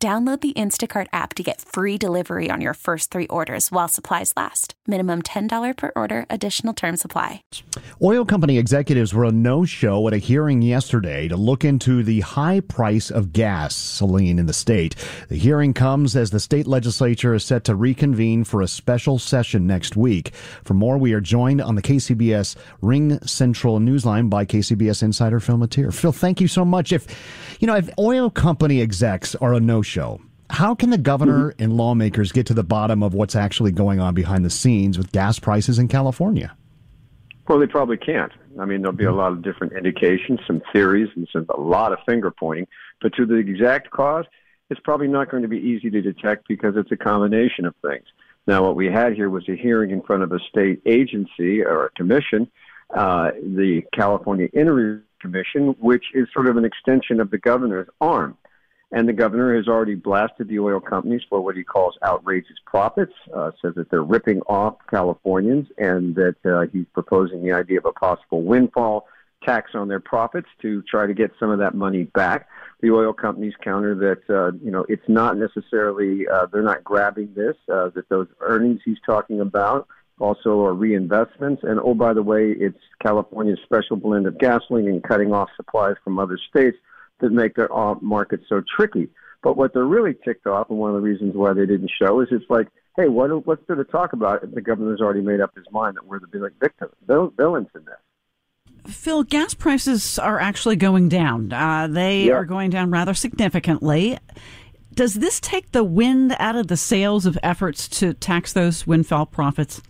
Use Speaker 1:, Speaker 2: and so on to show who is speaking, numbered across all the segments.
Speaker 1: Download the Instacart app to get free delivery on your first three orders while supplies last. Minimum $10 per order, additional term supply.
Speaker 2: Oil company executives were a no show at a hearing yesterday to look into the high price of gasoline in the state. The hearing comes as the state legislature is set to reconvene for a special session next week. For more, we are joined on the KCBS RingCentral Newsline by KCBS insider Phil Matier. Phil, thank you so much. If, you know, if oil company execs are a no show. How can the governor mm-hmm. and lawmakers get to the bottom of what's actually going on behind the scenes with gas prices in California?
Speaker 3: Well, they probably can't. I mean, there'll be a lot of different indications, some theories, and some, a lot of finger pointing. But to the exact cause, it's probably not going to be easy to detect because it's a combination of things. Now, what we had here was a hearing in front of a state agency or a commission, uh, the California Energy Commission, which is sort of an extension of the governor's arm. And the governor has already blasted the oil companies for what he calls outrageous profits, uh, says that they're ripping off Californians, and that uh, he's proposing the idea of a possible windfall tax on their profits to try to get some of that money back. The oil companies counter that uh, you know it's not necessarily uh, they're not grabbing this uh, that those earnings he's talking about also are reinvestments and oh by the way it's California's special blend of gasoline and cutting off supplies from other states that make their market so tricky. But what they're really ticked off, and one of the reasons why they didn't show, is it's like, hey, what, what's there to talk about if the governor's already made up his mind that we're the big victims, villains in this?
Speaker 4: Phil, gas prices are actually going down. Uh, they yeah. are going down rather significantly. Does this take the wind out of the sails of efforts to tax those windfall profits?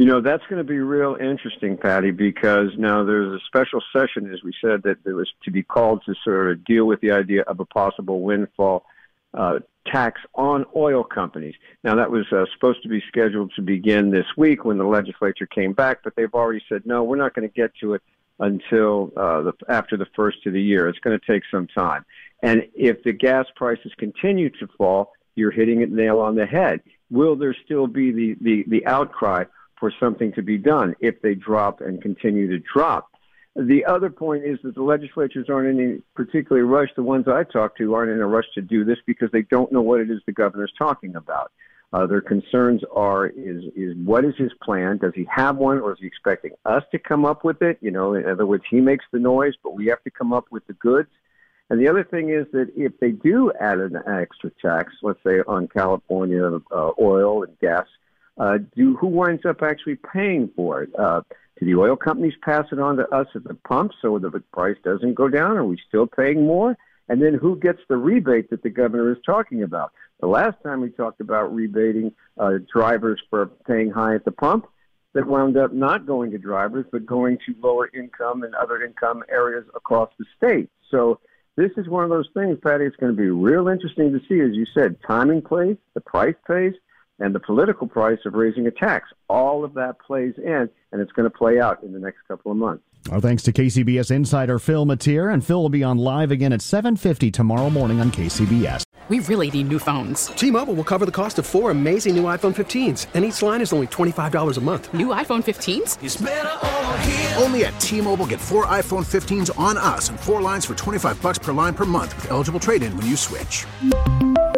Speaker 3: You know, that's going to be real interesting, Patty, because now there's a special session, as we said, that there was to be called to sort of deal with the idea of a possible windfall uh, tax on oil companies. Now, that was uh, supposed to be scheduled to begin this week when the legislature came back, but they've already said, no, we're not going to get to it until uh, the, after the first of the year. It's going to take some time. And if the gas prices continue to fall, you're hitting it nail on the head. Will there still be the, the, the outcry for something to be done if they drop and continue to drop. The other point is that the legislatures aren't in any particular rush. The ones I talk to aren't in a rush to do this because they don't know what it is the governor's talking about. Uh, their concerns are is is what is his plan? Does he have one, or is he expecting us to come up with it? You know, in other words, he makes the noise, but we have to come up with the goods. And the other thing is that if they do add an extra tax, let's say on California uh, oil and gas uh, do who winds up actually paying for it? Uh, do the oil companies pass it on to us at the pump so the price doesn't go down? Are we still paying more? And then who gets the rebate that the governor is talking about? The last time we talked about rebating uh, drivers for paying high at the pump, that wound up not going to drivers, but going to lower income and other income areas across the state. So this is one of those things, Patty. It's going to be real interesting to see, as you said, timing plays, the price pays, and the political price of raising a tax. All of that plays in, and it's going to play out in the next couple of months.
Speaker 2: Our thanks to KCBS insider Phil Matier, and Phil will be on live again at 7:50 tomorrow morning on KCBS.
Speaker 5: We really need new phones.
Speaker 6: T-Mobile will cover the cost of four amazing new iPhone 15s, and each line is only $25 a month.
Speaker 5: New iPhone 15s?
Speaker 7: Only at T-Mobile get four iPhone 15s on us and four lines for 25 bucks per line per month with eligible trade-in when you switch.